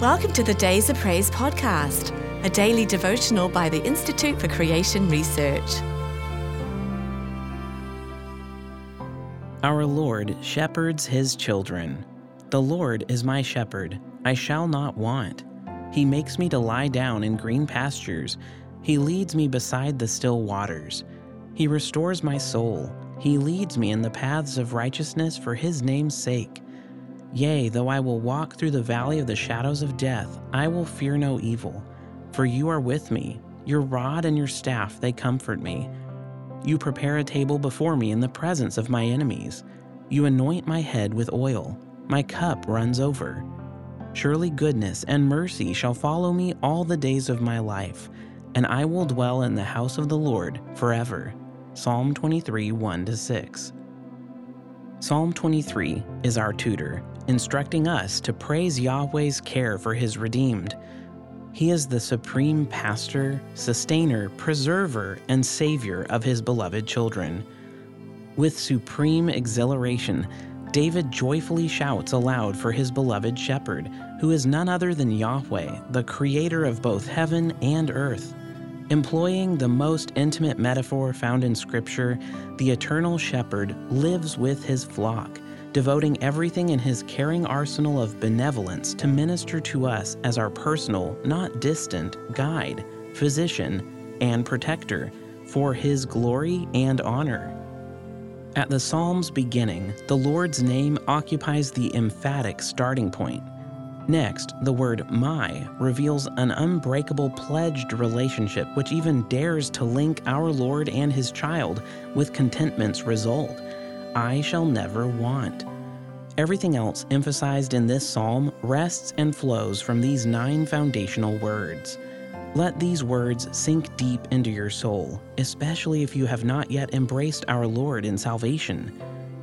Welcome to the Days of Praise podcast, a daily devotional by the Institute for Creation Research. Our Lord shepherds his children. The Lord is my shepherd, I shall not want. He makes me to lie down in green pastures. He leads me beside the still waters. He restores my soul. He leads me in the paths of righteousness for his name's sake. Yea, though I will walk through the valley of the shadows of death, I will fear no evil, for you are with me. Your rod and your staff, they comfort me. You prepare a table before me in the presence of my enemies. You anoint my head with oil. My cup runs over. Surely goodness and mercy shall follow me all the days of my life, and I will dwell in the house of the Lord forever. Psalm 23 1 6. Psalm 23 is our tutor, instructing us to praise Yahweh's care for his redeemed. He is the supreme pastor, sustainer, preserver, and savior of his beloved children. With supreme exhilaration, David joyfully shouts aloud for his beloved shepherd, who is none other than Yahweh, the creator of both heaven and earth. Employing the most intimate metaphor found in Scripture, the eternal shepherd lives with his flock, devoting everything in his caring arsenal of benevolence to minister to us as our personal, not distant, guide, physician, and protector for his glory and honor. At the psalm's beginning, the Lord's name occupies the emphatic starting point. Next, the word my reveals an unbreakable pledged relationship which even dares to link our Lord and his child with contentment's result. I shall never want. Everything else emphasized in this psalm rests and flows from these nine foundational words. Let these words sink deep into your soul, especially if you have not yet embraced our Lord in salvation.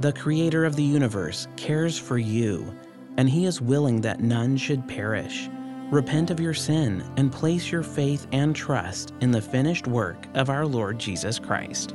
The Creator of the universe cares for you and he is willing that none should perish. Repent of your sin and place your faith and trust in the finished work of our Lord Jesus Christ.